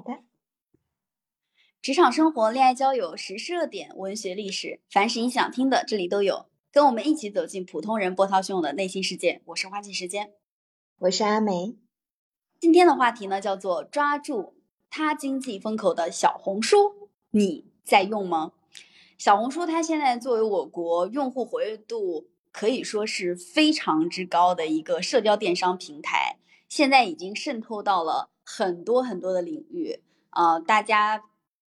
好的。职场生活、恋爱交友、时事热点、文学历史，凡是你想听的，这里都有。跟我们一起走进普通人波涛汹涌的内心世界。我是花季时间，我是阿梅。今天的话题呢，叫做抓住他经济风口的小红书，你在用吗？小红书它现在作为我国用户活跃度可以说是非常之高的一个社交电商平台，现在已经渗透到了很多很多的领域。呃，大家。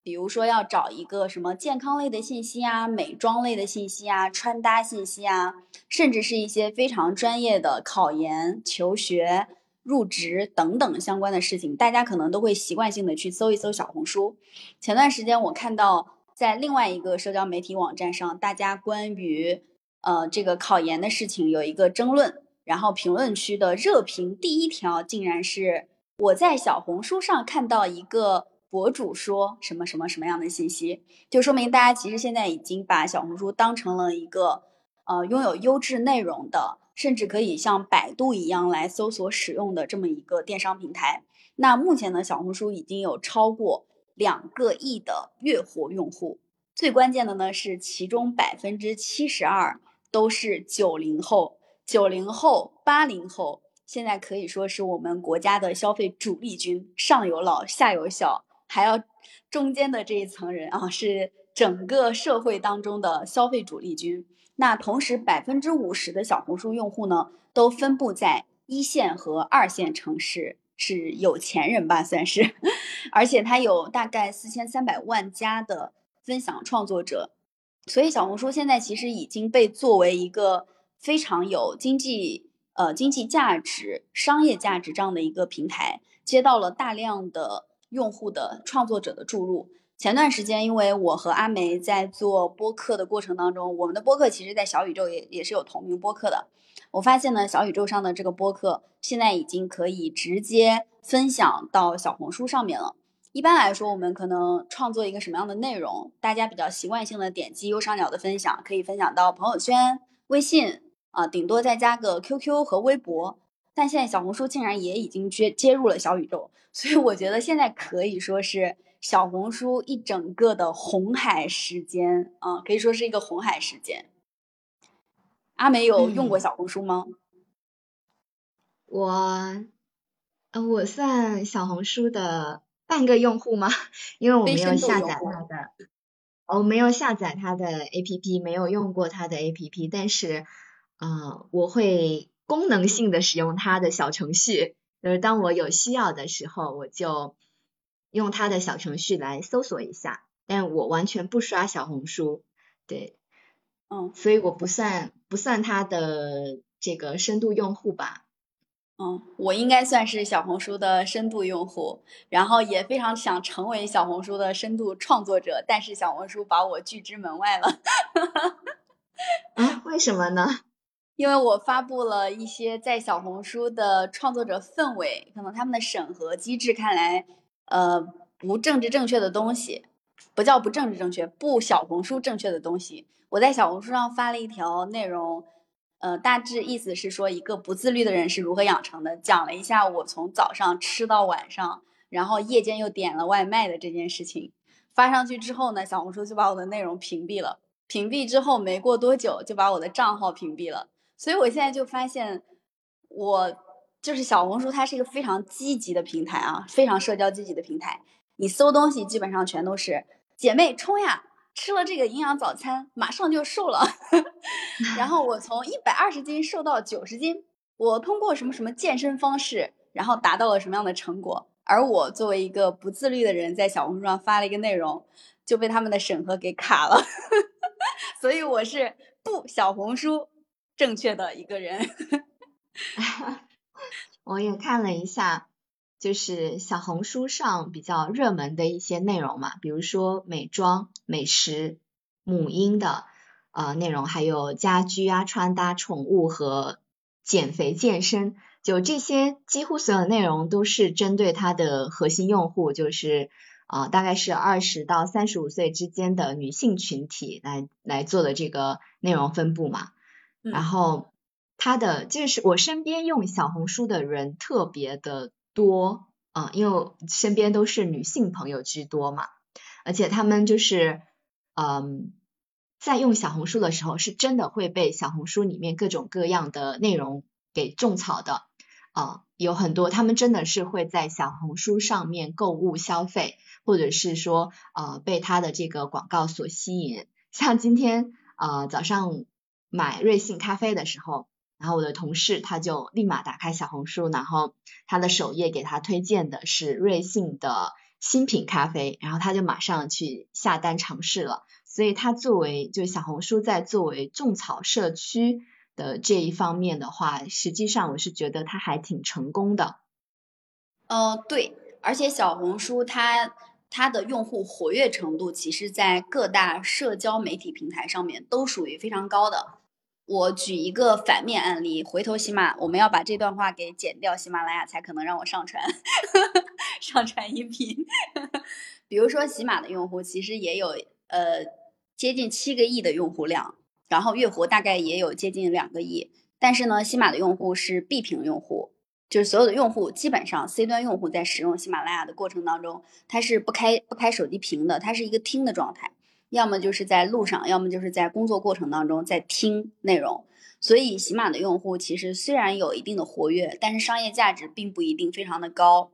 比如说要找一个什么健康类的信息啊、美妆类的信息啊、穿搭信息啊，甚至是一些非常专业的考研、求学、入职等等相关的事情，大家可能都会习惯性的去搜一搜小红书。前段时间我看到在另外一个社交媒体网站上，大家关于呃这个考研的事情有一个争论，然后评论区的热评第一条竟然是我在小红书上看到一个。博主说什么什么什么样的信息，就说明大家其实现在已经把小红书当成了一个呃拥有优质内容的，甚至可以像百度一样来搜索使用的这么一个电商平台。那目前呢，小红书已经有超过两个亿的月活用户，最关键的呢是其中百分之七十二都是九零后，九零后、八零后现在可以说是我们国家的消费主力军，上有老，下有小。还要中间的这一层人啊，是整个社会当中的消费主力军。那同时，百分之五十的小红书用户呢，都分布在一线和二线城市，是有钱人吧，算是。而且它有大概四千三百万家的分享创作者，所以小红书现在其实已经被作为一个非常有经济呃经济价值、商业价值这样的一个平台，接到了大量的。用户的创作者的注入。前段时间，因为我和阿梅在做播客的过程当中，我们的播客其实在小宇宙也也是有同名播客的。我发现呢，小宇宙上的这个播客现在已经可以直接分享到小红书上面了。一般来说，我们可能创作一个什么样的内容，大家比较习惯性的点击右上角的分享，可以分享到朋友圈、微信啊，顶多再加个 QQ 和微博。但现在小红书竟然也已经接接入了小宇宙，所以我觉得现在可以说是小红书一整个的红海时间啊，可以说是一个红海时间。阿梅有用过小红书吗？我，呃，我算小红书的半个用户吗？因为我没有下载它的，我没有下载它的 APP，没有用过它的 APP，但是，呃，我会。功能性的使用它的小程序，就是当我有需要的时候，我就用它的小程序来搜索一下。但我完全不刷小红书，对，嗯，所以我不算不算它的这个深度用户吧。嗯，我应该算是小红书的深度用户，然后也非常想成为小红书的深度创作者，但是小红书把我拒之门外了。啊？为什么呢？因为我发布了一些在小红书的创作者氛围，可能他们的审核机制看来，呃，不政治正确的东西，不叫不政治正确，不小红书正确的东西。我在小红书上发了一条内容，呃，大致意思是说一个不自律的人是如何养成的，讲了一下我从早上吃到晚上，然后夜间又点了外卖的这件事情。发上去之后呢，小红书就把我的内容屏蔽了。屏蔽之后没过多久，就把我的账号屏蔽了。所以，我现在就发现，我就是小红书，它是一个非常积极的平台啊，非常社交积极的平台。你搜东西基本上全都是姐妹冲呀，吃了这个营养早餐，马上就瘦了。然后我从一百二十斤瘦到九十斤，我通过什么什么健身方式，然后达到了什么样的成果？而我作为一个不自律的人，在小红书上发了一个内容，就被他们的审核给卡了。所以我是不小红书。正确的一个人，我也看了一下，就是小红书上比较热门的一些内容嘛，比如说美妆、美食、母婴的呃内容，还有家居啊、穿搭、宠物和减肥健身，就这些几乎所有内容都是针对它的核心用户，就是啊大概是二十到三十五岁之间的女性群体来来做的这个内容分布嘛。然后，他的就是我身边用小红书的人特别的多嗯，因为身边都是女性朋友居多嘛，而且他们就是嗯，在用小红书的时候，是真的会被小红书里面各种各样的内容给种草的。啊，有很多他们真的是会在小红书上面购物消费，或者是说呃被他的这个广告所吸引，像今天呃早上买瑞幸咖啡的时候。然后我的同事他就立马打开小红书，然后他的首页给他推荐的是瑞幸的新品咖啡，然后他就马上去下单尝试了。所以他作为就小红书在作为种草社区的这一方面的话，实际上我是觉得他还挺成功的。呃，对，而且小红书它它的用户活跃程度，其实在各大社交媒体平台上面都属于非常高的。我举一个反面案例，回头喜马我们要把这段话给剪掉，喜马拉雅才可能让我上传 上传音频。比如说，喜马的用户其实也有呃接近七个亿的用户量，然后月活大概也有接近两个亿，但是呢，喜马的用户是闭屏用户，就是所有的用户基本上 C 端用户在使用喜马拉雅的过程当中，它是不开不开手机屏的，它是一个听的状态。要么就是在路上，要么就是在工作过程当中在听内容。所以，喜马的用户其实虽然有一定的活跃，但是商业价值并不一定非常的高。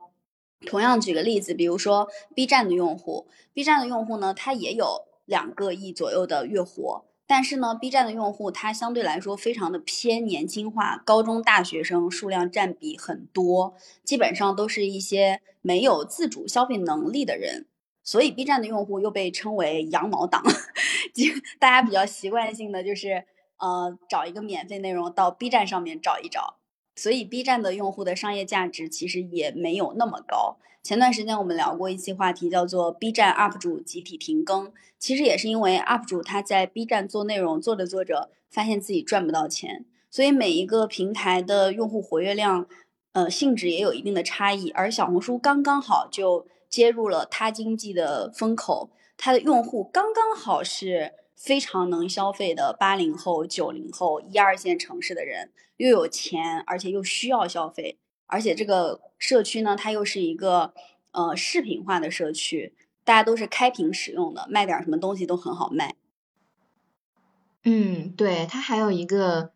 同样，举个例子，比如说 B 站的用户，B 站的用户呢，它也有两个亿左右的月活，但是呢，B 站的用户他相对来说非常的偏年轻化，高中大学生数量占比很多，基本上都是一些没有自主消费能力的人。所以 B 站的用户又被称为羊毛党，就大家比较习惯性的就是呃找一个免费内容到 B 站上面找一找，所以 B 站的用户的商业价值其实也没有那么高。前段时间我们聊过一期话题，叫做 B 站 UP 主集体停更，其实也是因为 UP 主他在 B 站做内容做着做着，发现自己赚不到钱，所以每一个平台的用户活跃量，呃性质也有一定的差异，而小红书刚刚好就。接入了他经济的风口，它的用户刚刚好是非常能消费的八零后、九零后、一二线城市的人，又有钱，而且又需要消费，而且这个社区呢，它又是一个呃视频化的社区，大家都是开屏使用的，卖点什么东西都很好卖。嗯，对，它还有一个，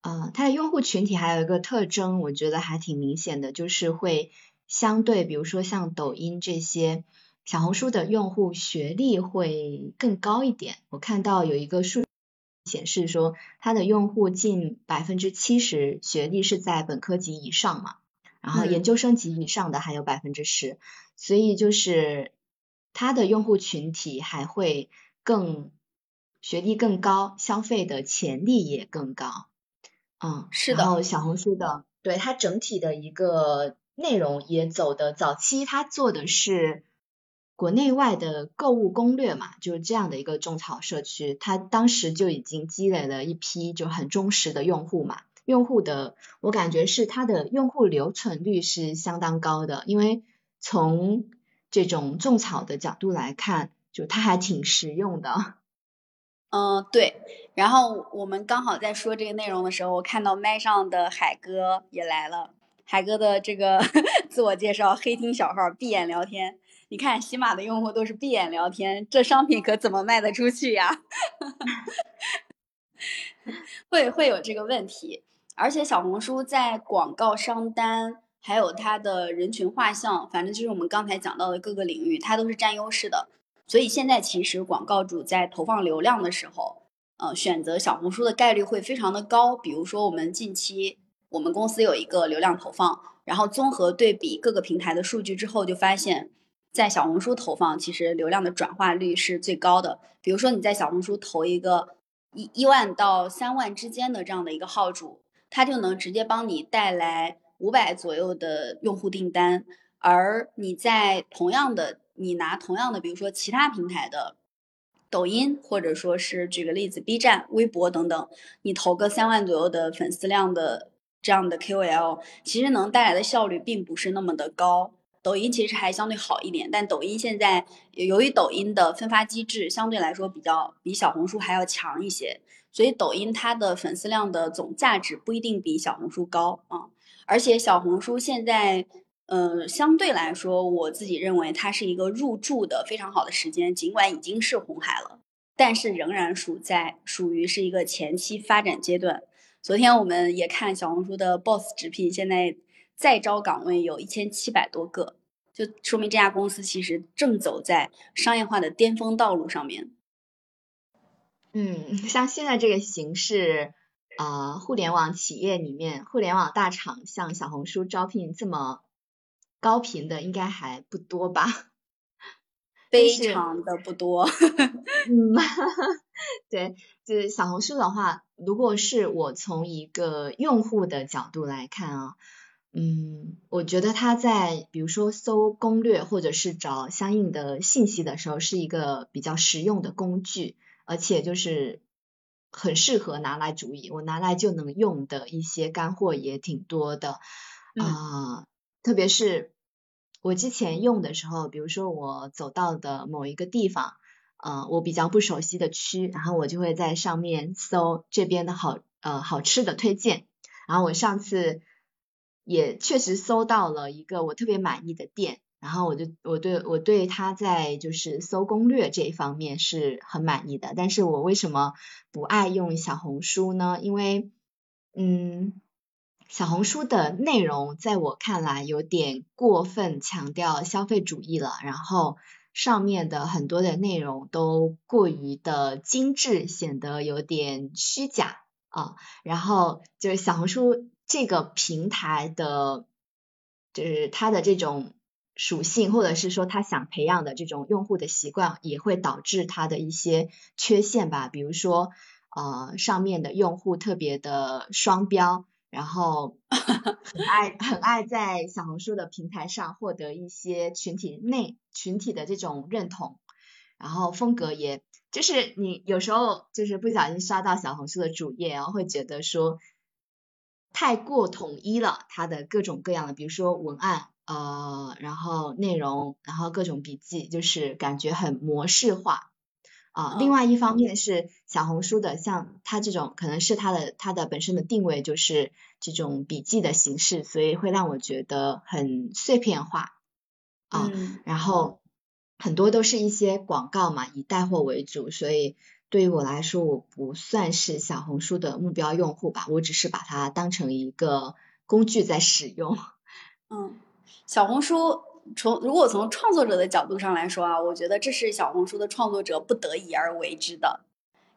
呃，它的用户群体还有一个特征，我觉得还挺明显的，就是会。相对，比如说像抖音这些，小红书的用户学历会更高一点。我看到有一个数显示说，它的用户近百分之七十学历是在本科级以上嘛，然后研究生级以上的还有百分之十，所以就是它的用户群体还会更学历更高，消费的潜力也更高。嗯，是的。然后小红书的，对它整体的一个。内容也走的早期，它做的是国内外的购物攻略嘛，就是这样的一个种草社区，它当时就已经积累了一批就很忠实的用户嘛，用户的我感觉是它的用户留存率是相当高的，因为从这种种草的角度来看，就它还挺实用的。嗯，对。然后我们刚好在说这个内容的时候，我看到麦上的海哥也来了。海哥的这个 自我介绍，黑听小号闭眼聊天。你看，喜马的用户都是闭眼聊天，这商品可怎么卖得出去呀？会会有这个问题。而且小红书在广告商单，还有它的人群画像，反正就是我们刚才讲到的各个领域，它都是占优势的。所以现在其实广告主在投放流量的时候，呃，选择小红书的概率会非常的高。比如说我们近期。我们公司有一个流量投放，然后综合对比各个平台的数据之后，就发现，在小红书投放，其实流量的转化率是最高的。比如说你在小红书投一个一一万到三万之间的这样的一个号主，他就能直接帮你带来五百左右的用户订单。而你在同样的，你拿同样的，比如说其他平台的抖音，或者说是举个例子，B 站、微博等等，你投个三万左右的粉丝量的。这样的 KOL 其实能带来的效率并不是那么的高，抖音其实还相对好一点，但抖音现在由于抖音的分发机制相对来说比较比小红书还要强一些，所以抖音它的粉丝量的总价值不一定比小红书高啊。而且小红书现在呃，相对来说，我自己认为它是一个入驻的非常好的时间，尽管已经是红海了，但是仍然属在属于是一个前期发展阶段。昨天我们也看小红书的 Boss 直聘，现在在招岗位有一千七百多个，就说明这家公司其实正走在商业化的巅峰道路上面。嗯，像现在这个形式，啊，互联网企业里面，互联网大厂像小红书招聘这么。高频的应该还不多吧？非常的不多。嗯，对，就是小红书的话，如果是我从一个用户的角度来看啊，嗯，我觉得它在比如说搜攻略或者是找相应的信息的时候，是一个比较实用的工具，而且就是很适合拿来主义，我拿来就能用的一些干货也挺多的啊，特别是。我之前用的时候，比如说我走到的某一个地方，呃，我比较不熟悉的区，然后我就会在上面搜这边的好呃好吃的推荐。然后我上次也确实搜到了一个我特别满意的店，然后我就我对我对他在就是搜攻略这一方面是很满意的。但是我为什么不爱用小红书呢？因为嗯。小红书的内容在我看来有点过分强调消费主义了，然后上面的很多的内容都过于的精致，显得有点虚假啊。然后就是小红书这个平台的，就是它的这种属性，或者是说它想培养的这种用户的习惯，也会导致它的一些缺陷吧。比如说呃上面的用户特别的双标。然后 很爱很爱在小红书的平台上获得一些群体内群体的这种认同，然后风格也就是你有时候就是不小心刷到小红书的主页，然后会觉得说太过统一了，它的各种各样的，比如说文案呃，然后内容，然后各种笔记，就是感觉很模式化。啊，另外一方面是小红书的，像它这种可能是它的它的本身的定位就是这种笔记的形式，所以会让我觉得很碎片化啊。然后很多都是一些广告嘛，以带货为主，所以对于我来说，我不算是小红书的目标用户吧，我只是把它当成一个工具在使用。嗯，小红书。从如果从创作者的角度上来说啊，我觉得这是小红书的创作者不得已而为之的，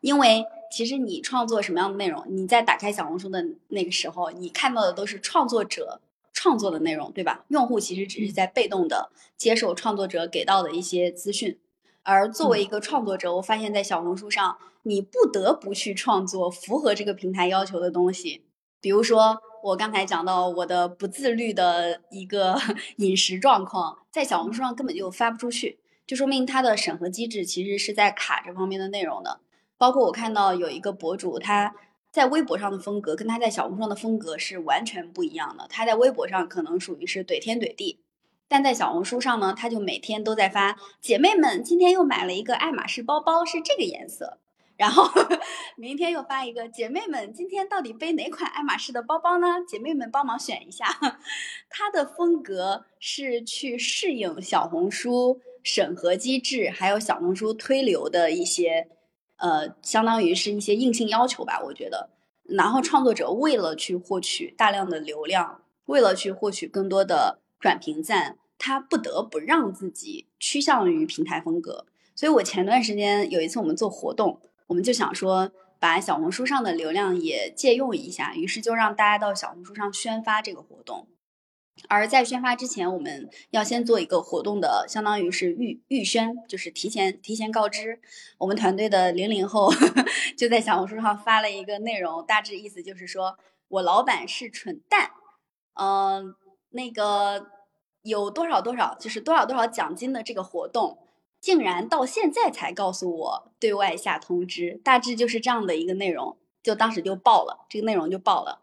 因为其实你创作什么样的内容，你在打开小红书的那个时候，你看到的都是创作者创作的内容，对吧？用户其实只是在被动的接受创作者给到的一些资讯，而作为一个创作者，我发现在小红书上，你不得不去创作符合这个平台要求的东西，比如说。我刚才讲到我的不自律的一个 饮食状况，在小红书上根本就发不出去，就说明它的审核机制其实是在卡这方面的内容的。包括我看到有一个博主，他在微博上的风格跟他在小红书上的风格是完全不一样的。他在微博上可能属于是怼天怼地，但在小红书上呢，他就每天都在发姐妹们今天又买了一个爱马仕包包，是这个颜色。然后 明天又发一个，姐妹们，今天到底背哪款爱马仕的包包呢？姐妹们帮忙选一下。它的风格是去适应小红书审核机制，还有小红书推流的一些，呃，相当于是一些硬性要求吧，我觉得。然后创作者为了去获取大量的流量，为了去获取更多的转评赞，他不得不让自己趋向于平台风格。所以我前段时间有一次我们做活动。我们就想说，把小红书上的流量也借用一下，于是就让大家到小红书上宣发这个活动。而在宣发之前，我们要先做一个活动的，相当于是预预宣，就是提前提前告知。我们团队的零零后 就在小红书上发了一个内容，大致意思就是说我老板是蠢蛋，嗯，那个有多少多少，就是多少多少奖金的这个活动。竟然到现在才告诉我对外下通知，大致就是这样的一个内容，就当时就爆了，这个内容就爆了。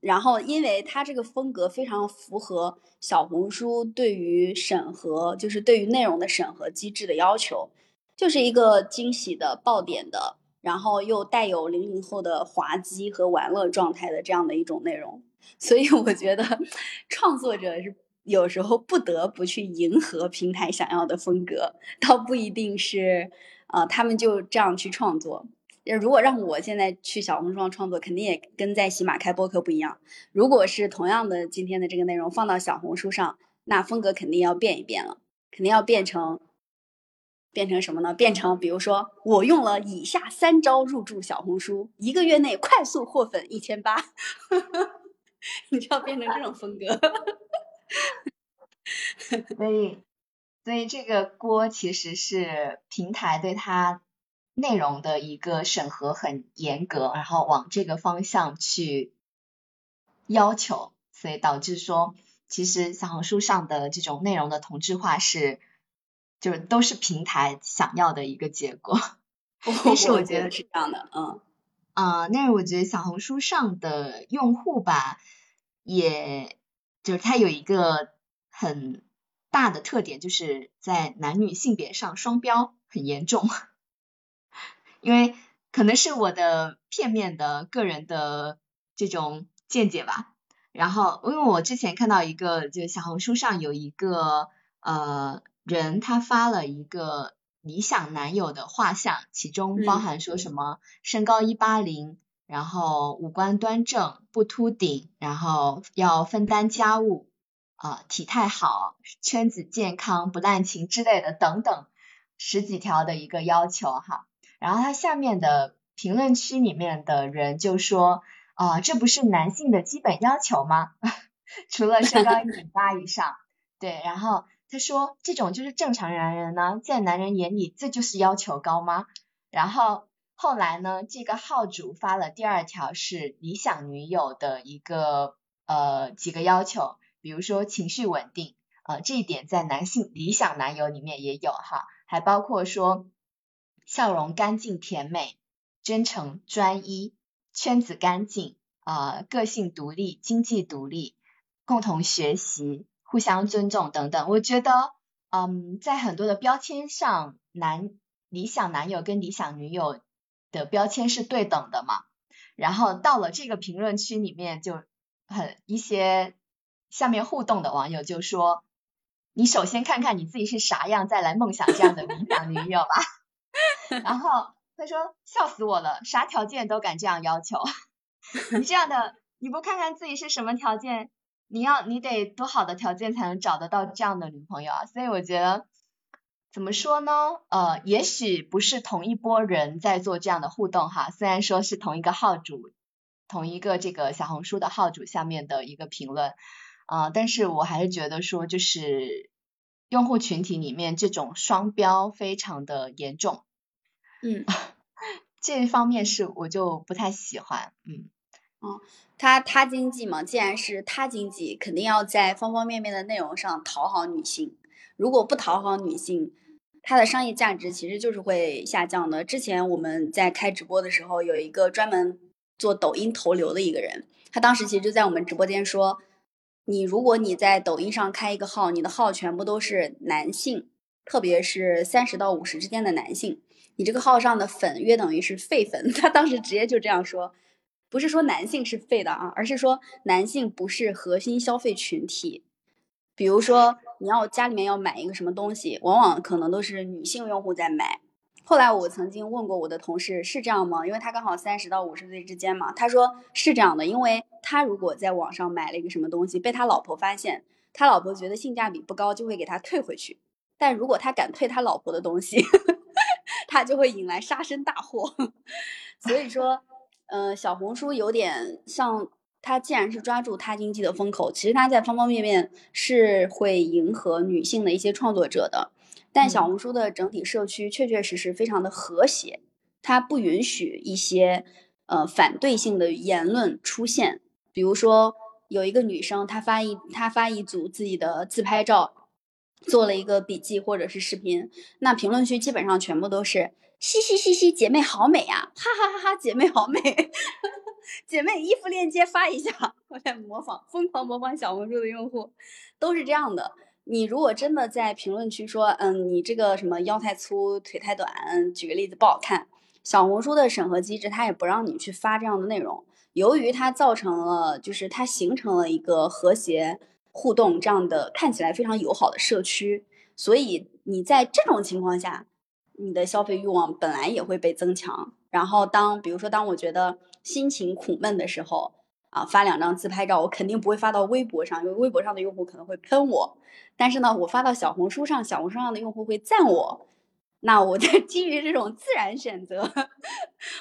然后，因为它这个风格非常符合小红书对于审核，就是对于内容的审核机制的要求，就是一个惊喜的爆点的，然后又带有零零后的滑稽和玩乐状态的这样的一种内容。所以我觉得创作者是。有时候不得不去迎合平台想要的风格，倒不一定是，呃，他们就这样去创作。如果让我现在去小红书上创作，肯定也跟在喜马开播客不一样。如果是同样的今天的这个内容放到小红书上，那风格肯定要变一变了，肯定要变成，变成什么呢？变成比如说我用了以下三招入驻小红书，一个月内快速获粉一千八，你就要变成这种风格。所以，所以这个锅其实是平台对它。内容的一个审核很严格，然后往这个方向去要求，所以导致说，其实小红书上的这种内容的同质化是，就是都是平台想要的一个结果。但是我觉得是这样的，嗯，啊，但是我觉得小红书上的用户吧，也就是它有一个很大的特点，就是在男女性别上双标很严重。因为可能是我的片面的个人的这种见解吧，然后因为我之前看到一个，就小红书上有一个呃人，他发了一个理想男友的画像，其中包含说什么身高一八零，然后五官端正不秃顶，然后要分担家务啊，体态好，圈子健康不滥情之类的等等十几条的一个要求哈。然后他下面的评论区里面的人就说啊，这不是男性的基本要求吗？除了身高一米八以上，对。然后他说这种就是正常男人呢，在男人眼里这就是要求高吗？然后后来呢，这个号主发了第二条是理想女友的一个呃几个要求，比如说情绪稳定，呃这一点在男性理想男友里面也有哈，还包括说。笑容干净甜美，真诚专一，圈子干净，啊，个性独立，经济独立，共同学习，互相尊重等等。我觉得，嗯，在很多的标签上，男理想男友跟理想女友的标签是对等的嘛。然后到了这个评论区里面，就很一些下面互动的网友就说：“你首先看看你自己是啥样，再来梦想这样的理想女友吧。”然后他说笑死我了，啥条件都敢这样要求，你这样的你不看看自己是什么条件，你要你得多好的条件才能找得到这样的女朋友啊？所以我觉得怎么说呢？呃，也许不是同一波人在做这样的互动哈，虽然说是同一个号主，同一个这个小红书的号主下面的一个评论啊，但是我还是觉得说就是用户群体里面这种双标非常的严重。嗯，这方面是我就不太喜欢。嗯，哦，他他经济嘛，既然是他经济，肯定要在方方面面的内容上讨好女性。如果不讨好女性，它的商业价值其实就是会下降的。之前我们在开直播的时候，有一个专门做抖音投流的一个人，他当时其实就在我们直播间说，你如果你在抖音上开一个号，你的号全部都是男性，特别是三十到五十之间的男性。你这个号上的粉约等于是废粉，他当时直接就这样说，不是说男性是废的啊，而是说男性不是核心消费群体。比如说你要家里面要买一个什么东西，往往可能都是女性用户在买。后来我曾经问过我的同事，是这样吗？因为他刚好三十到五十岁之间嘛，他说是这样的，因为他如果在网上买了一个什么东西，被他老婆发现，他老婆觉得性价比不高，就会给他退回去。但如果他敢退他老婆的东西，他就会引来杀身大祸，所以说，呃，小红书有点像，它既然是抓住他经济的风口，其实它在方方面面是会迎合女性的一些创作者的。但小红书的整体社区确确实实非常的和谐，它不允许一些呃反对性的言论出现。比如说，有一个女生，她发一她发一组自己的自拍照。做了一个笔记或者是视频，那评论区基本上全部都是嘻嘻嘻嘻，姐妹好美呀，哈哈哈哈，姐妹好美，姐妹衣服链接发一下，我在模仿，疯狂模仿小红书的用户都是这样的。你如果真的在评论区说，嗯，你这个什么腰太粗，腿太短，举个例子不好看，小红书的审核机制它也不让你去发这样的内容，由于它造成了，就是它形成了一个和谐。互动这样的看起来非常友好的社区，所以你在这种情况下，你的消费欲望本来也会被增强。然后当比如说当我觉得心情苦闷的时候，啊，发两张自拍照，我肯定不会发到微博上，因为微博上的用户可能会喷我。但是呢，我发到小红书上，小红书上的用户会赞我。那我在 基于这种自然选择，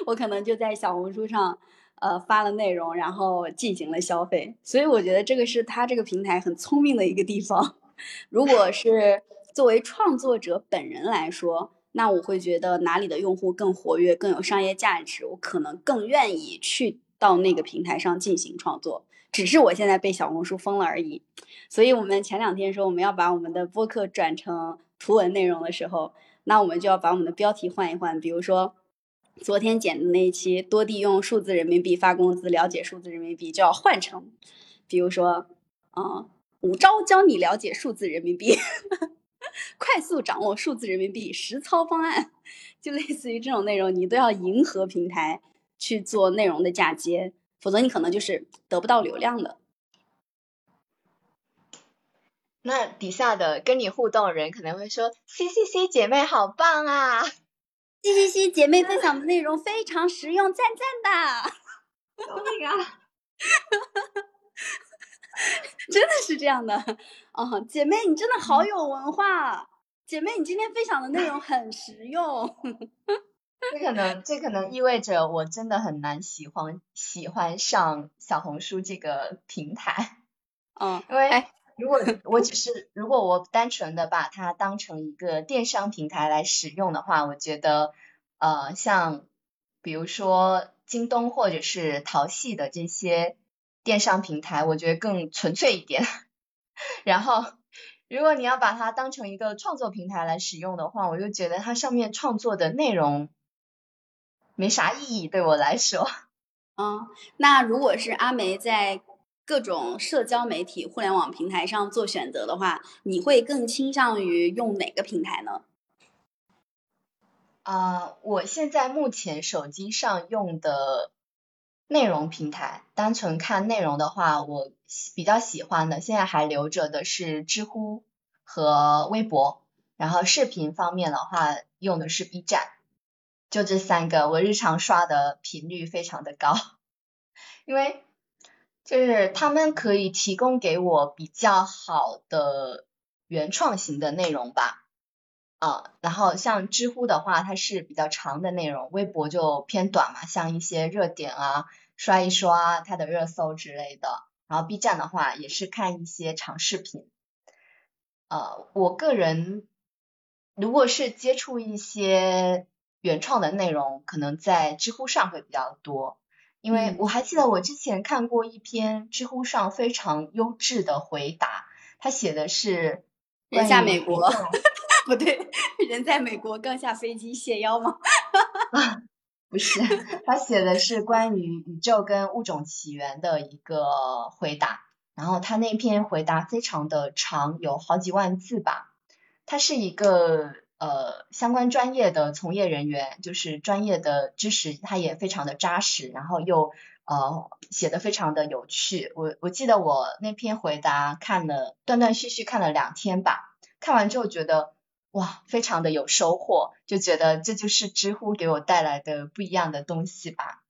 我可能就在小红书上，呃，发了内容，然后进行了消费。所以我觉得这个是他这个平台很聪明的一个地方。如果是作为创作者本人来说，那我会觉得哪里的用户更活跃、更有商业价值，我可能更愿意去到那个平台上进行创作。只是我现在被小红书封了而已。所以我们前两天说我们要把我们的播客转成图文内容的时候。那我们就要把我们的标题换一换，比如说昨天剪的那一期多地用数字人民币发工资，了解数字人民币，就要换成，比如说，啊，五招教你了解数字人民币，快速掌握数字人民币实操方案，就类似于这种内容，你都要迎合平台去做内容的嫁接，否则你可能就是得不到流量的。那底下的跟你互动人可能会说嘻嘻嘻姐妹好棒啊嘻嘻嘻姐妹分享的内容非常实用，赞赞的。”“哦那个，真的是这样的。”“哦，姐妹你真的好有文化，姐妹你今天分享的内容很实用。”“这可能这可能意味着我真的很难喜欢喜欢上小红书这个平台。”“嗯，因为。”如果我只是如果我单纯的把它当成一个电商平台来使用的话，我觉得呃像比如说京东或者是淘系的这些电商平台，我觉得更纯粹一点。然后如果你要把它当成一个创作平台来使用的话，我就觉得它上面创作的内容没啥意义对我来说。嗯，那如果是阿梅在。各种社交媒体、互联网平台上做选择的话，你会更倾向于用哪个平台呢？啊，我现在目前手机上用的内容平台，单纯看内容的话，我比较喜欢的，现在还留着的是知乎和微博。然后视频方面的话，用的是 B 站。就这三个，我日常刷的频率非常的高，因为。就是他们可以提供给我比较好的原创型的内容吧，啊，然后像知乎的话，它是比较长的内容，微博就偏短嘛，像一些热点啊，刷一刷它的热搜之类的，然后 B 站的话也是看一些长视频，呃，我个人如果是接触一些原创的内容，可能在知乎上会比较多。因为我还记得我之前看过一篇知乎上非常优质的回答，他写的是人下美国，不对，人在美国刚下飞机谢邀吗？不是，他写的是关于宇宙跟物种起源的一个回答，然后他那篇回答非常的长，有好几万字吧，他是一个。呃，相关专业的从业人员，就是专业的知识，他也非常的扎实，然后又呃写的非常的有趣。我我记得我那篇回答看了断断续续看了两天吧，看完之后觉得哇，非常的有收获，就觉得这就是知乎给我带来的不一样的东西吧。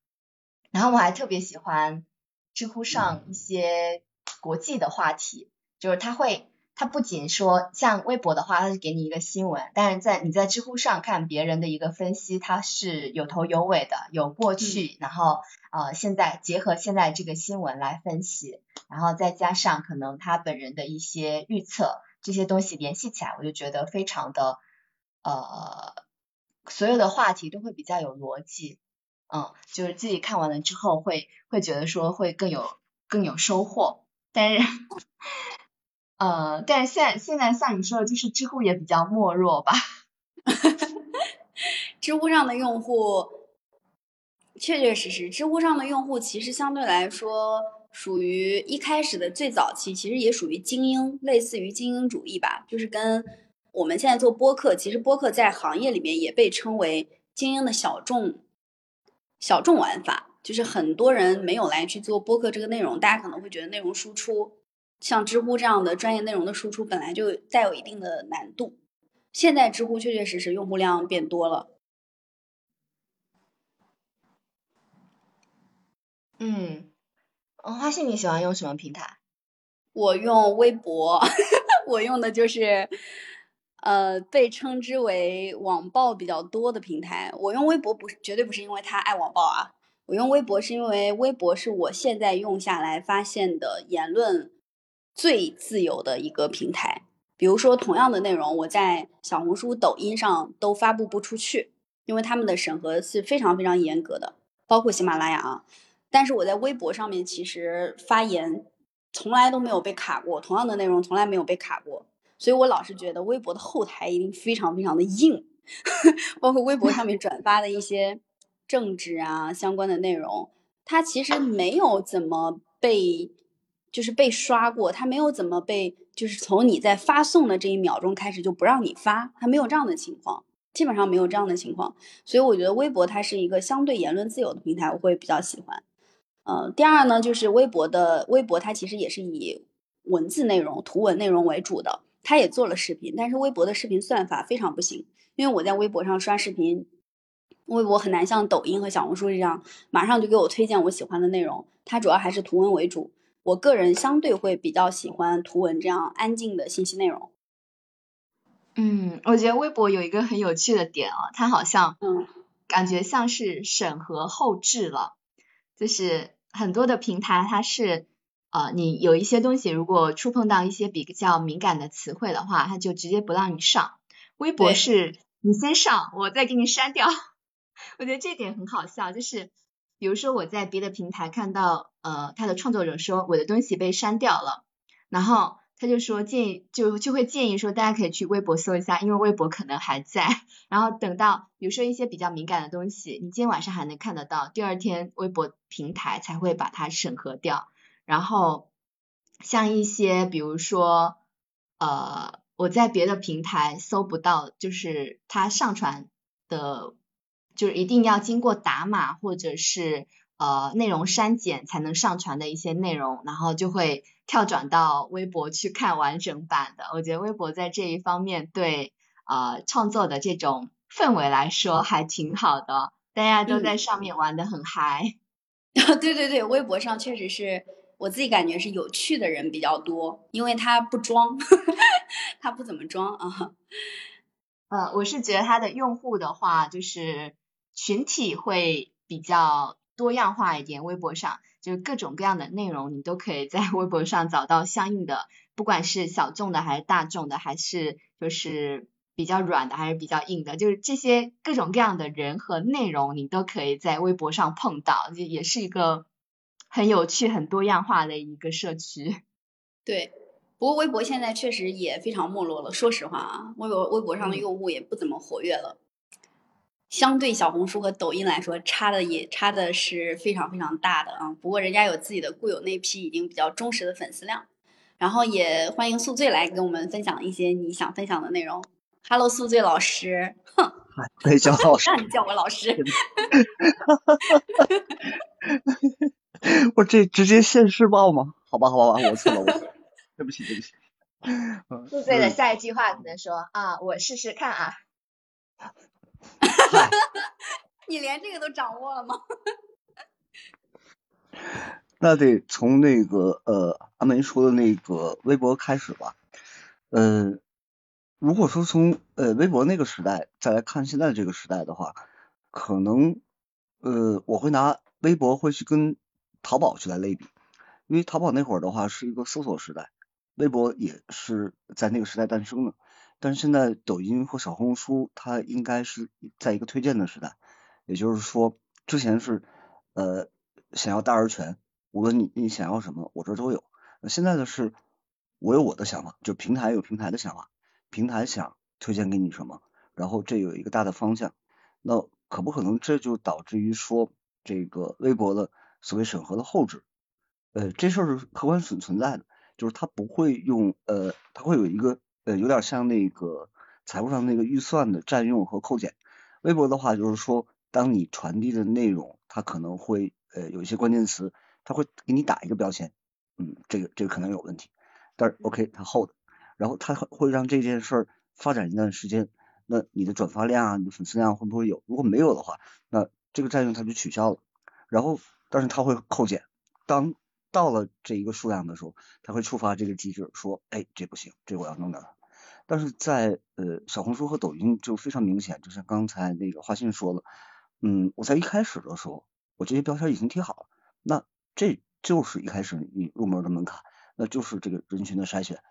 然后我还特别喜欢知乎上一些国际的话题，就是他会。它不仅说像微博的话，它是给你一个新闻，但是在你在知乎上看别人的一个分析，它是有头有尾的，有过去，然后呃现在结合现在这个新闻来分析，然后再加上可能他本人的一些预测，这些东西联系起来，我就觉得非常的呃所有的话题都会比较有逻辑，嗯，就是自己看完了之后会会觉得说会更有更有收获，但是。呃，但是现在现在像你说的，就是知乎也比较没落吧。知乎上的用户，确确实实，知乎上的用户其实相对来说属于一开始的最早期，其实也属于精英，类似于精英主义吧。就是跟我们现在做播客，其实播客在行业里面也被称为精英的小众小众玩法，就是很多人没有来去做播客这个内容，大家可能会觉得内容输出。像知乎这样的专业内容的输出本来就带有一定的难度。现在知乎确确实实用户量变多了。嗯，花信你喜欢用什么平台？我用微博，我用的就是呃被称之为网暴比较多的平台。我用微博不是绝对不是因为他爱网暴啊，我用微博是因为微博是我现在用下来发现的言论最自由的一个平台。比如说，同样的内容，我在小红书、抖音上都发布不出去，因为他们的审核是非常非常严格的，包括喜马拉雅啊。但是我在微博上面其实发言从来都没有被卡过，同样的内容从来没有被卡过，所以我老是觉得微博的后台一定非常非常的硬，包括微博上面转发的一些政治啊相关的内容，它其实没有怎么被。就是被刷过，它没有怎么被，就是从你在发送的这一秒钟开始就不让你发，它没有这样的情况，基本上没有这样的情况，所以我觉得微博它是一个相对言论自由的平台，我会比较喜欢。呃，第二呢，就是微博的微博它其实也是以文字内容、图文内容为主的，它也做了视频，但是微博的视频算法非常不行，因为我在微博上刷视频，微博很难像抖音和小红书这样马上就给我推荐我喜欢的内容，它主要还是图文为主。我个人相对会比较喜欢图文这样安静的信息内容。嗯，我觉得微博有一个很有趣的点啊，它好像嗯，感觉像是审核后置了，就是很多的平台它是呃，你有一些东西如果触碰到一些比较敏感的词汇的话，它就直接不让你上。微博是你先上，我再给你删掉。我觉得这点很好笑，就是。比如说我在别的平台看到，呃，他的创作者说我的东西被删掉了，然后他就说建议就就会建议说大家可以去微博搜一下，因为微博可能还在。然后等到比如说一些比较敏感的东西，你今天晚上还能看得到，第二天微博平台才会把它审核掉。然后像一些比如说，呃，我在别的平台搜不到，就是他上传的。就是一定要经过打码或者是呃内容删减才能上传的一些内容，然后就会跳转到微博去看完整版的。我觉得微博在这一方面对呃创作的这种氛围来说还挺好的，大家都在上面玩的很嗨。对对对，微博上确实是我自己感觉是有趣的人比较多，因为他不装，他不怎么装啊。呃，我是觉得他的用户的话就是。群体会比较多样化一点，微博上就是各种各样的内容，你都可以在微博上找到相应的，不管是小众的还是大众的，还是就是比较软的还是比较硬的，就是这些各种各样的人和内容，你都可以在微博上碰到，就也是一个很有趣、很多样化的一个社区。对，不过微博现在确实也非常没落了，说实话啊，微博微博上的用户也不怎么活跃了。相对小红书和抖音来说，差的也差的是非常非常大的啊。不过人家有自己的固有那批已经比较忠实的粉丝量，然后也欢迎宿醉来跟我们分享一些你想分享的内容。Hello，宿醉老师，哼，可以叫老师，让你叫我老师。我这直接现世报吗？好吧，好吧，我错了，我错了，对不起，对不起。宿醉的下一句话只能说啊，我试试看啊。哈 哈你连这个都掌握了吗？那得从那个呃阿梅说的那个微博开始吧。嗯，如果说从呃微博那个时代再来看现在这个时代的话，可能呃我会拿微博会去跟淘宝去来类比，因为淘宝那会儿的话是一个搜索时代，微博也是在那个时代诞生的。但是现在抖音或小红书，它应该是在一个推荐的时代，也就是说，之前是呃想要大而全，无论你你想要什么，我这都有。现在的是，我有我的想法，就平台有平台的想法，平台想推荐给你什么，然后这有一个大的方向。那可不可能这就导致于说，这个微博的所谓审核的后置，呃，这事儿是客观存存在的，就是它不会用呃，它会有一个。呃，有点像那个财务上那个预算的占用和扣减。微博的话，就是说，当你传递的内容，它可能会呃有一些关键词，它会给你打一个标签，嗯，这个这个可能有问题。但是 OK 它厚的，然后它会让这件事儿发展一段时间，那你的转发量啊，你的粉丝量会不会有？如果没有的话，那这个占用它就取消了，然后但是它会扣减，当到了这一个数量的时候，它会触发这个机制，说哎这不行，这我要弄掉它。但是在呃小红书和抖音就非常明显，就像刚才那个花信说的，嗯，我在一开始的时候，我这些标签已经贴好了，那这就是一开始你入门的门槛，那就是这个人群的筛选。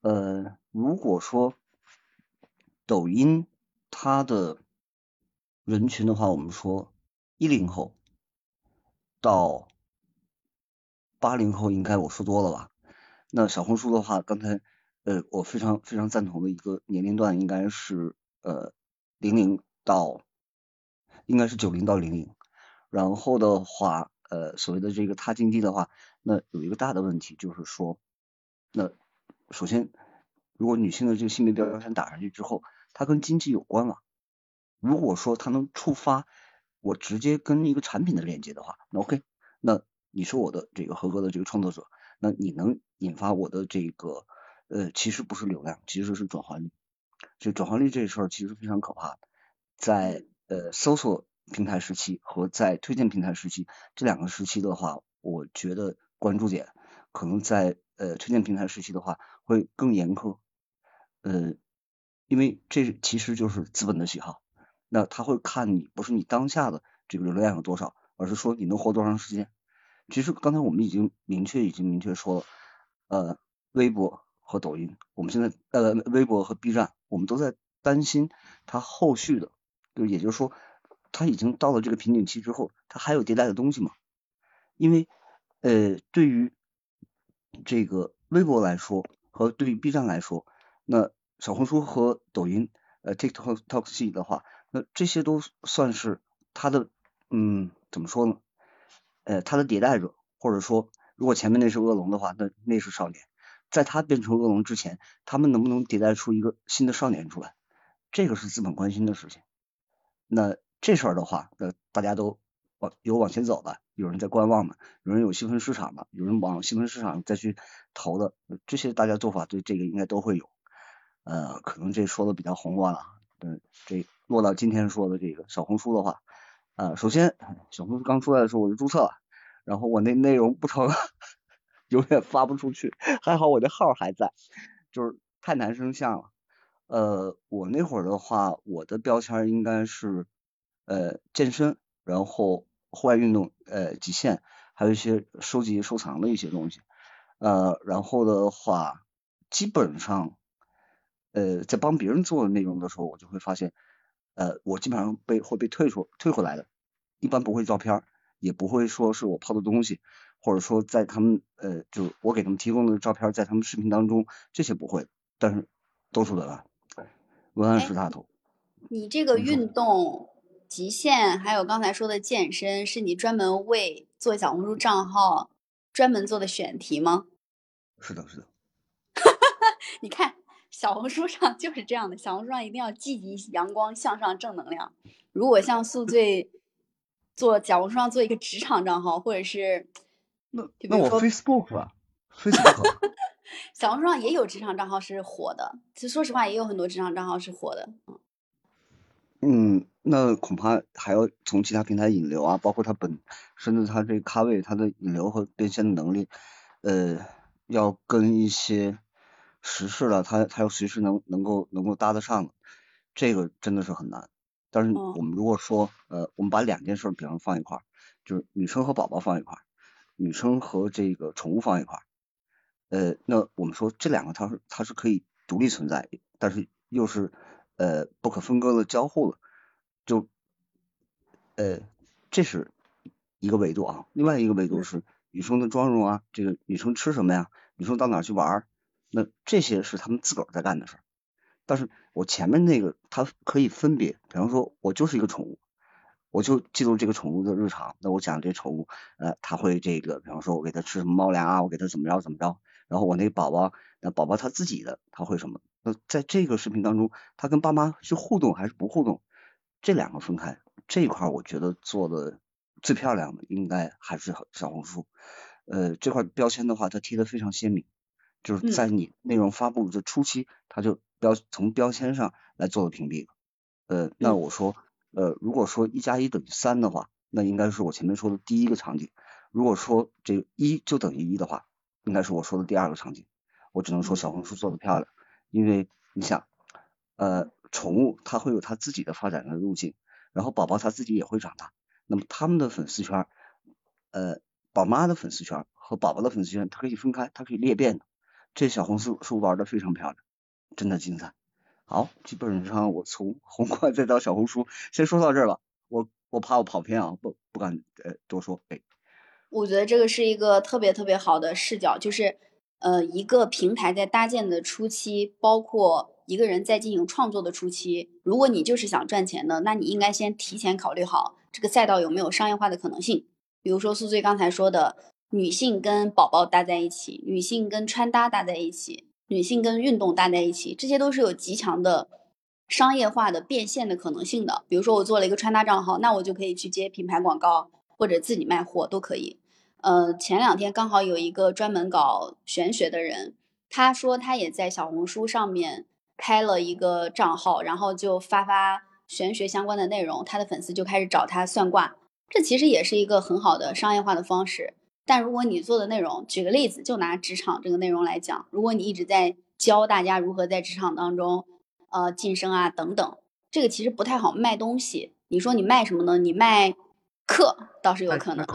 呃，如果说抖音它的人群的话，我们说一零后到八零后，应该我说多了吧？那小红书的话，刚才呃我非常非常赞同的一个年龄段，应该是呃零零到应该是九零到零零。然后的话，呃所谓的这个他经济的话，那有一个大的问题就是说，那首先如果女性的这个性别标签打上去之后，它跟经济有关了。如果说它能触发我直接跟一个产品的链接的话，那 OK，那你是我的这个合格的这个创作者，那你能引发我的这个呃，其实不是流量，其实是转化率。这转化率这事儿其实非常可怕，在呃搜索平台时期和在推荐平台时期这两个时期的话，我觉得关注点可能在呃推荐平台时期的话会更严苛，呃，因为这其实就是资本的喜好。那他会看你不是你当下的这个流量有多少，而是说你能活多长时间。其实刚才我们已经明确已经明确说了，呃，微博和抖音，我们现在呃微博和 B 站，我们都在担心它后续的，就也就是说，它已经到了这个瓶颈期之后，它还有迭代的东西吗？因为呃对于这个微博来说和对于 B 站来说，那小红书和抖音呃 TikTok Talk 系的话。那这些都算是它的，嗯，怎么说呢？呃，它的迭代者，或者说，如果前面那是恶龙的话，那那是少年，在他变成恶龙之前，他们能不能迭代出一个新的少年出来？这个是资本关心的事情。那这事儿的话，那大家都往有往前走的，有人在观望的，有人有细分市场的，有人往细分市场再去投的，这些大家做法对这个应该都会有。呃，可能这说的比较宏观了，嗯，这。落到今天说的这个小红书的话，啊，首先小红书刚出来的时候我就注册了，然后我那内容不成，永远发不出去，还好我的号还在，就是太难生效了。呃，我那会儿的话，我的标签应该是呃健身，然后户外运动，呃极限，还有一些收集收藏的一些东西。呃，然后的话，基本上呃在帮别人做的内容的时候，我就会发现。呃，我基本上被会被退出退回来的，一般不会照片，也不会说是我抛的东西，或者说在他们呃，就我给他们提供的照片在他们视频当中，这些不会，但是都是文案，文案是大头。你这个运动、极限，还有刚才说的健身，是你专门为做小红书账号专门做的选题吗？是的，是的。你看。小红书上就是这样的，小红书上一定要积极、阳光、向上、正能量。如果像宿醉做小红书上做一个职场账号，或者是那那我 Facebook 吧，Facebook 小红书上也有职场账号是火的，其实说实话也有很多职场账号是火的。嗯，那恐怕还要从其他平台引流啊，包括它本甚至它这个咖位，它的引流和变现的能力，呃，要跟一些。时事了，他他要随时能能够能够搭得上，这个真的是很难。但是我们如果说呃，我们把两件事比方放一块儿，就是女生和宝宝放一块儿，女生和这个宠物放一块儿，呃，那我们说这两个它是它是可以独立存在，但是又是呃不可分割的交互的，就呃这是一个维度啊。另外一个维度是女生的妆容啊，这个女生吃什么呀？女生到哪去玩？那这些是他们自个儿在干的事儿，但是我前面那个它可以分别，比方说我就是一个宠物，我就记录这个宠物的日常，那我讲这宠物，呃，它会这个，比方说我给它吃什么猫粮啊，我给它怎么着怎么着，然后我那宝宝，那宝宝他自己的他会什么？那在这个视频当中，他跟爸妈是互动还是不互动？这两个分开，这一块我觉得做的最漂亮的应该还是小红书，呃，这块标签的话，它贴的非常鲜明。就是在你内容发布的初期，它就标从标签上来做的屏蔽。呃，那我说，呃，如果说一加一等于三的话，那应该是我前面说的第一个场景。如果说这一就等于一的话，应该是我说的第二个场景。我只能说小红书做的漂亮，因为你想，呃，宠物它会有它自己的发展的路径，然后宝宝它自己也会长大，那么他们的粉丝圈，呃，宝妈的粉丝圈和宝宝的粉丝圈它可以分开，它可以裂变的。这小红书书玩的非常漂亮，真的精彩。好，基本上我从 红馆再到小红书，先说到这儿吧。我我怕我跑偏啊，不不敢呃多说。哎，我觉得这个是一个特别特别好的视角，就是。呃，一个平台在搭建的初期，包括一个人在进行创作的初期，如果你就是想赚钱的，那你应该先提前考虑好这个赛道有没有商业化的可能性。比如说苏醉刚才说的，女性跟宝宝搭在一起，女性跟穿搭搭在一起，女性跟运动搭在一起，这些都是有极强的商业化的变现的可能性的。比如说我做了一个穿搭账号，那我就可以去接品牌广告，或者自己卖货都可以。呃，前两天刚好有一个专门搞玄学的人，他说他也在小红书上面开了一个账号，然后就发发玄学相关的内容，他的粉丝就开始找他算卦。这其实也是一个很好的商业化的方式。但如果你做的内容，举个例子，就拿职场这个内容来讲，如果你一直在教大家如何在职场当中呃晋升啊等等，这个其实不太好卖东西。你说你卖什么呢？你卖课倒是有可能。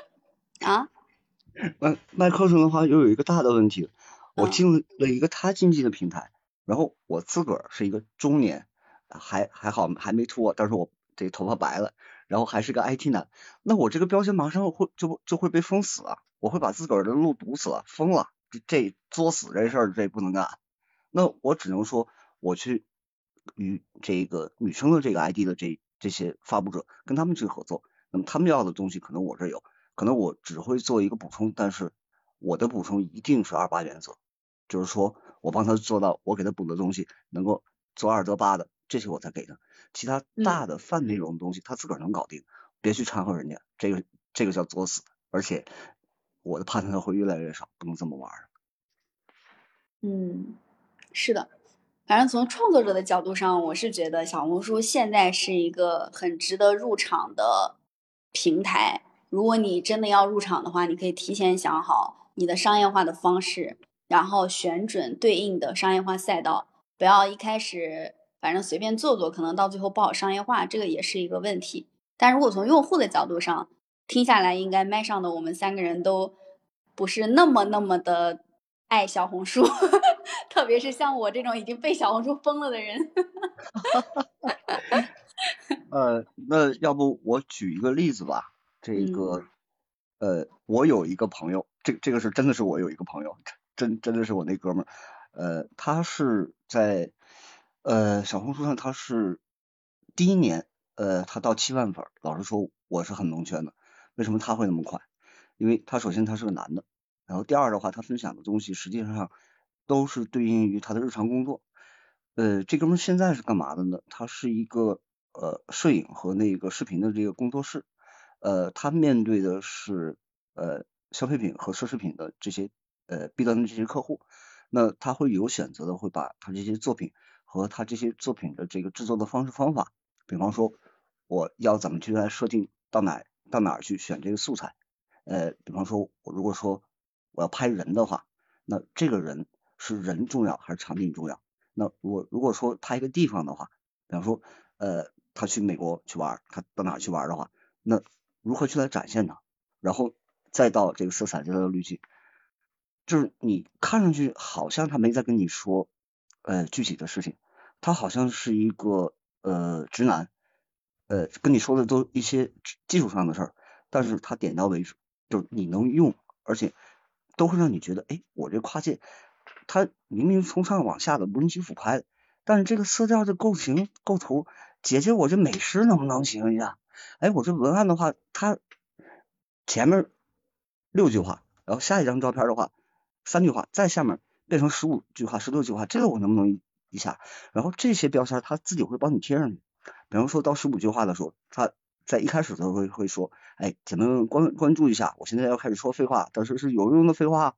啊，卖卖课程的话，又有一个大的问题。我进了一个他经济的平台，然后我自个儿是一个中年，还还好还没脱，但是我这头发白了，然后还是个 IT 男，那我这个标签马上会就就会被封死啊！我会把自个儿的路堵死了，封了，这这作死这事儿这不能干。那我只能说，我去与这个女生的这个 ID 的这这些发布者跟他们去合作，那么他们要的东西可能我这有。可能我只会做一个补充，但是我的补充一定是二八原则，就是说我帮他做到我给他补的东西能够做二得八的，这些我才给他。其他大的泛内容的东西他自个儿能搞定，别去掺和人家，这个这个叫作死。而且我的判断会越来越少，不能这么玩。嗯，是的，反正从创作者的角度上，我是觉得小红书现在是一个很值得入场的平台。如果你真的要入场的话，你可以提前想好你的商业化的方式，然后选准对应的商业化赛道，不要一开始反正随便做做，可能到最后不好商业化，这个也是一个问题。但如果从用户的角度上听下来，应该麦上的我们三个人都不是那么那么的爱小红书，特别是像我这种已经被小红书封了的人。呃，那要不我举一个例子吧。这个呃，我有一个朋友，这这个是真的是我有一个朋友，真真的是我那哥们儿，呃，他是在呃小红书上，他是第一年，呃，他到七万粉，老实说我是很蒙圈的，为什么他会那么快？因为他首先他是个男的，然后第二的话，他分享的东西实际上都是对应于他的日常工作，呃，这哥们现在是干嘛的呢？他是一个呃摄影和那个视频的这个工作室。呃，他面对的是呃消费品和奢侈品的这些呃 B 端的这些客户，那他会有选择的，会把他这些作品和他这些作品的这个制作的方式方法，比方说我要怎么去来设定到哪到哪儿去选这个素材，呃，比方说我如果说我要拍人的话，那这个人是人重要还是场景重要？那我如果说拍一个地方的话，比方说呃他去美国去玩，他到哪去玩的话，那如何去来展现它，然后再到这个色彩，再到滤镜，就是你看上去好像他没在跟你说呃具体的事情，他好像是一个呃直男，呃跟你说的都一些技术上的事儿，但是他点到为止，就是你能用，而且都会让你觉得，哎，我这跨界，他明明从上往下的无人机俯拍，但是这个色调的构型构图，姐姐我这美食能不能行一下？哎，我这文案的话，它前面六句话，然后下一张照片的话三句话，再下面变成十五句话、十六句话，这个我能不能一下？然后这些标签他自己会帮你贴上去。比方说到十五句话的时候，他在一开始的时候会会说，哎，姐妹们关关注一下，我现在要开始说废话，但是是有用的废话。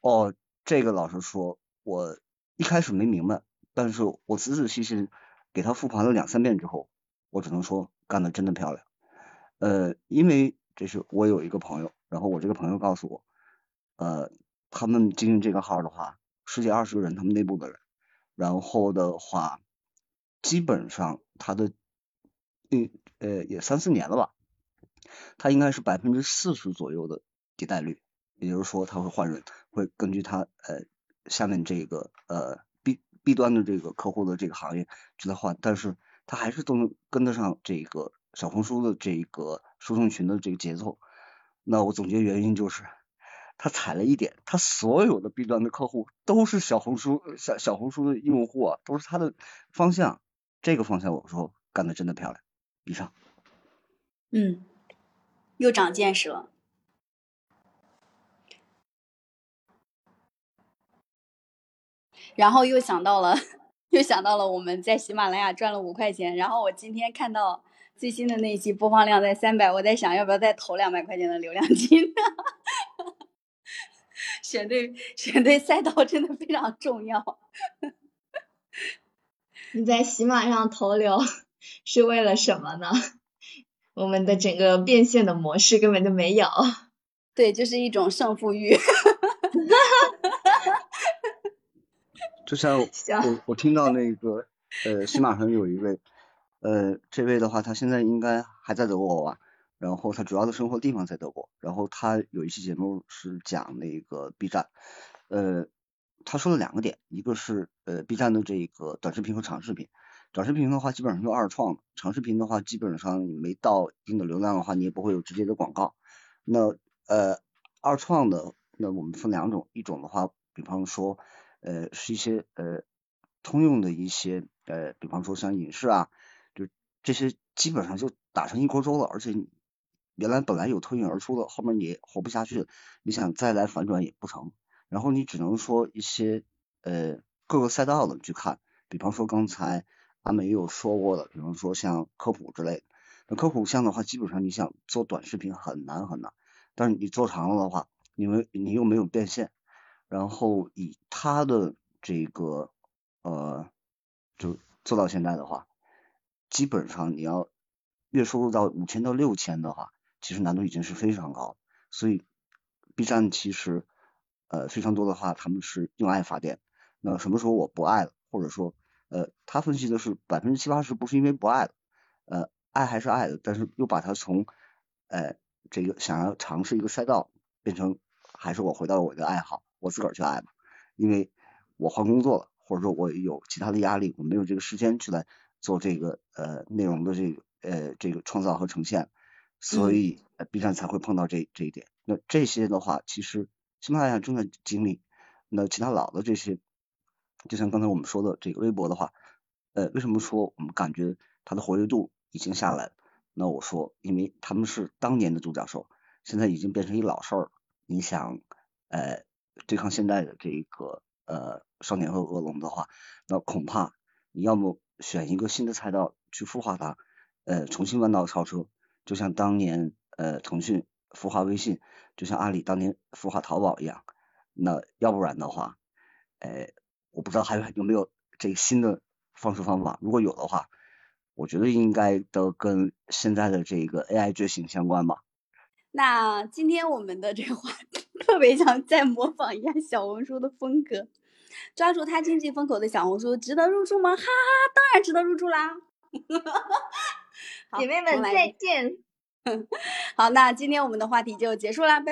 哦，这个老师说，我一开始没明白，但是我仔仔细细给他复盘了两三遍之后，我只能说干的真的漂亮。呃，因为这是我有一个朋友，然后我这个朋友告诉我，呃，他们经营这个号的话，十几二十个人，他们内部的人，然后的话，基本上他的，嗯呃也三四年了吧，他应该是百分之四十左右的迭代率。也就是说，他会换人，会根据他呃下面这个呃 B B 端的这个客户的这个行业去来换，但是他还是都能跟得上这个小红书的这个受众群的这个节奏。那我总结原因就是，他踩了一点，他所有的 B 端的客户都是小红书小小红书的用户啊，都是他的方向。这个方向我说干的真的漂亮。以上。嗯，又长见识了。然后又想到了，又想到了我们在喜马拉雅赚了五块钱。然后我今天看到最新的那一期播放量在三百，我在想要不要再投两百块钱的流量金。选对选对赛道真的非常重要。你在喜马上投流是为了什么呢？我们的整个变现的模式根本就没有。对，就是一种胜负欲。就像我我听到那个呃，喜马上有一位呃，这位的话，他现在应该还在德国吧？然后他主要的生活地方在德国，然后他有一期节目是讲那个 B 站，呃，他说了两个点，一个是呃 B 站的这个短视频和长视频，短视频的话基本上就二创，长视频的话基本上你没到一定的流量的话，你也不会有直接的广告。那呃二创的那我们分两种，一种的话，比方说。呃，是一些呃通用的一些呃，比方说像影视啊，就这些基本上就打成一锅粥了。而且原来本来有脱颖而出的，后面你活不下去，你想再来反转也不成。然后你只能说一些呃各个赛道的去看，比方说刚才阿美有说过的，比方说像科普之类的。那科普项的话，基本上你想做短视频很难很难，但是你做长了的话，你们你又没有变现。然后以他的这个呃，就做到现在的话，基本上你要月收入到五千到六千的话，其实难度已经是非常高。所以 B 站其实呃非常多的话，他们是用爱发电。那什么时候我不爱了，或者说呃他分析的是百分之七八十不是因为不爱了，呃爱还是爱的，但是又把它从呃这个想要尝试一个赛道变成还是我回到我的爱好。我自个儿去爱吧，因为我换工作了，或者说我有其他的压力，我没有这个时间去来做这个呃内容的这个呃这个创造和呈现，所以 B 站才会碰到这这一点。那这些的话，其实喜马拉雅正在经历。那其他老的这些，就像刚才我们说的这个微博的话，呃，为什么说我们感觉它的活跃度已经下来了？那我说，因为他们是当年的独角兽，现在已经变成一老事儿了。你想，呃。对抗现在的这个呃少年和恶龙的话，那恐怕你要么选一个新的赛道去孵化它，呃重新弯道超车，就像当年呃腾讯孵化微信，就像阿里当年孵化淘宝一样，那要不然的话，呃我不知道还有有没有这个新的方式方法，如果有的话，我觉得应该都跟现在的这个 AI 觉醒相关吧。那今天我们的这个话题 特别想再模仿一下小红书的风格，抓住它经济风口的小红书值得入驻吗？哈哈，当然值得入驻啦！姐妹们再见。好，那今天我们的话题就结束啦，拜。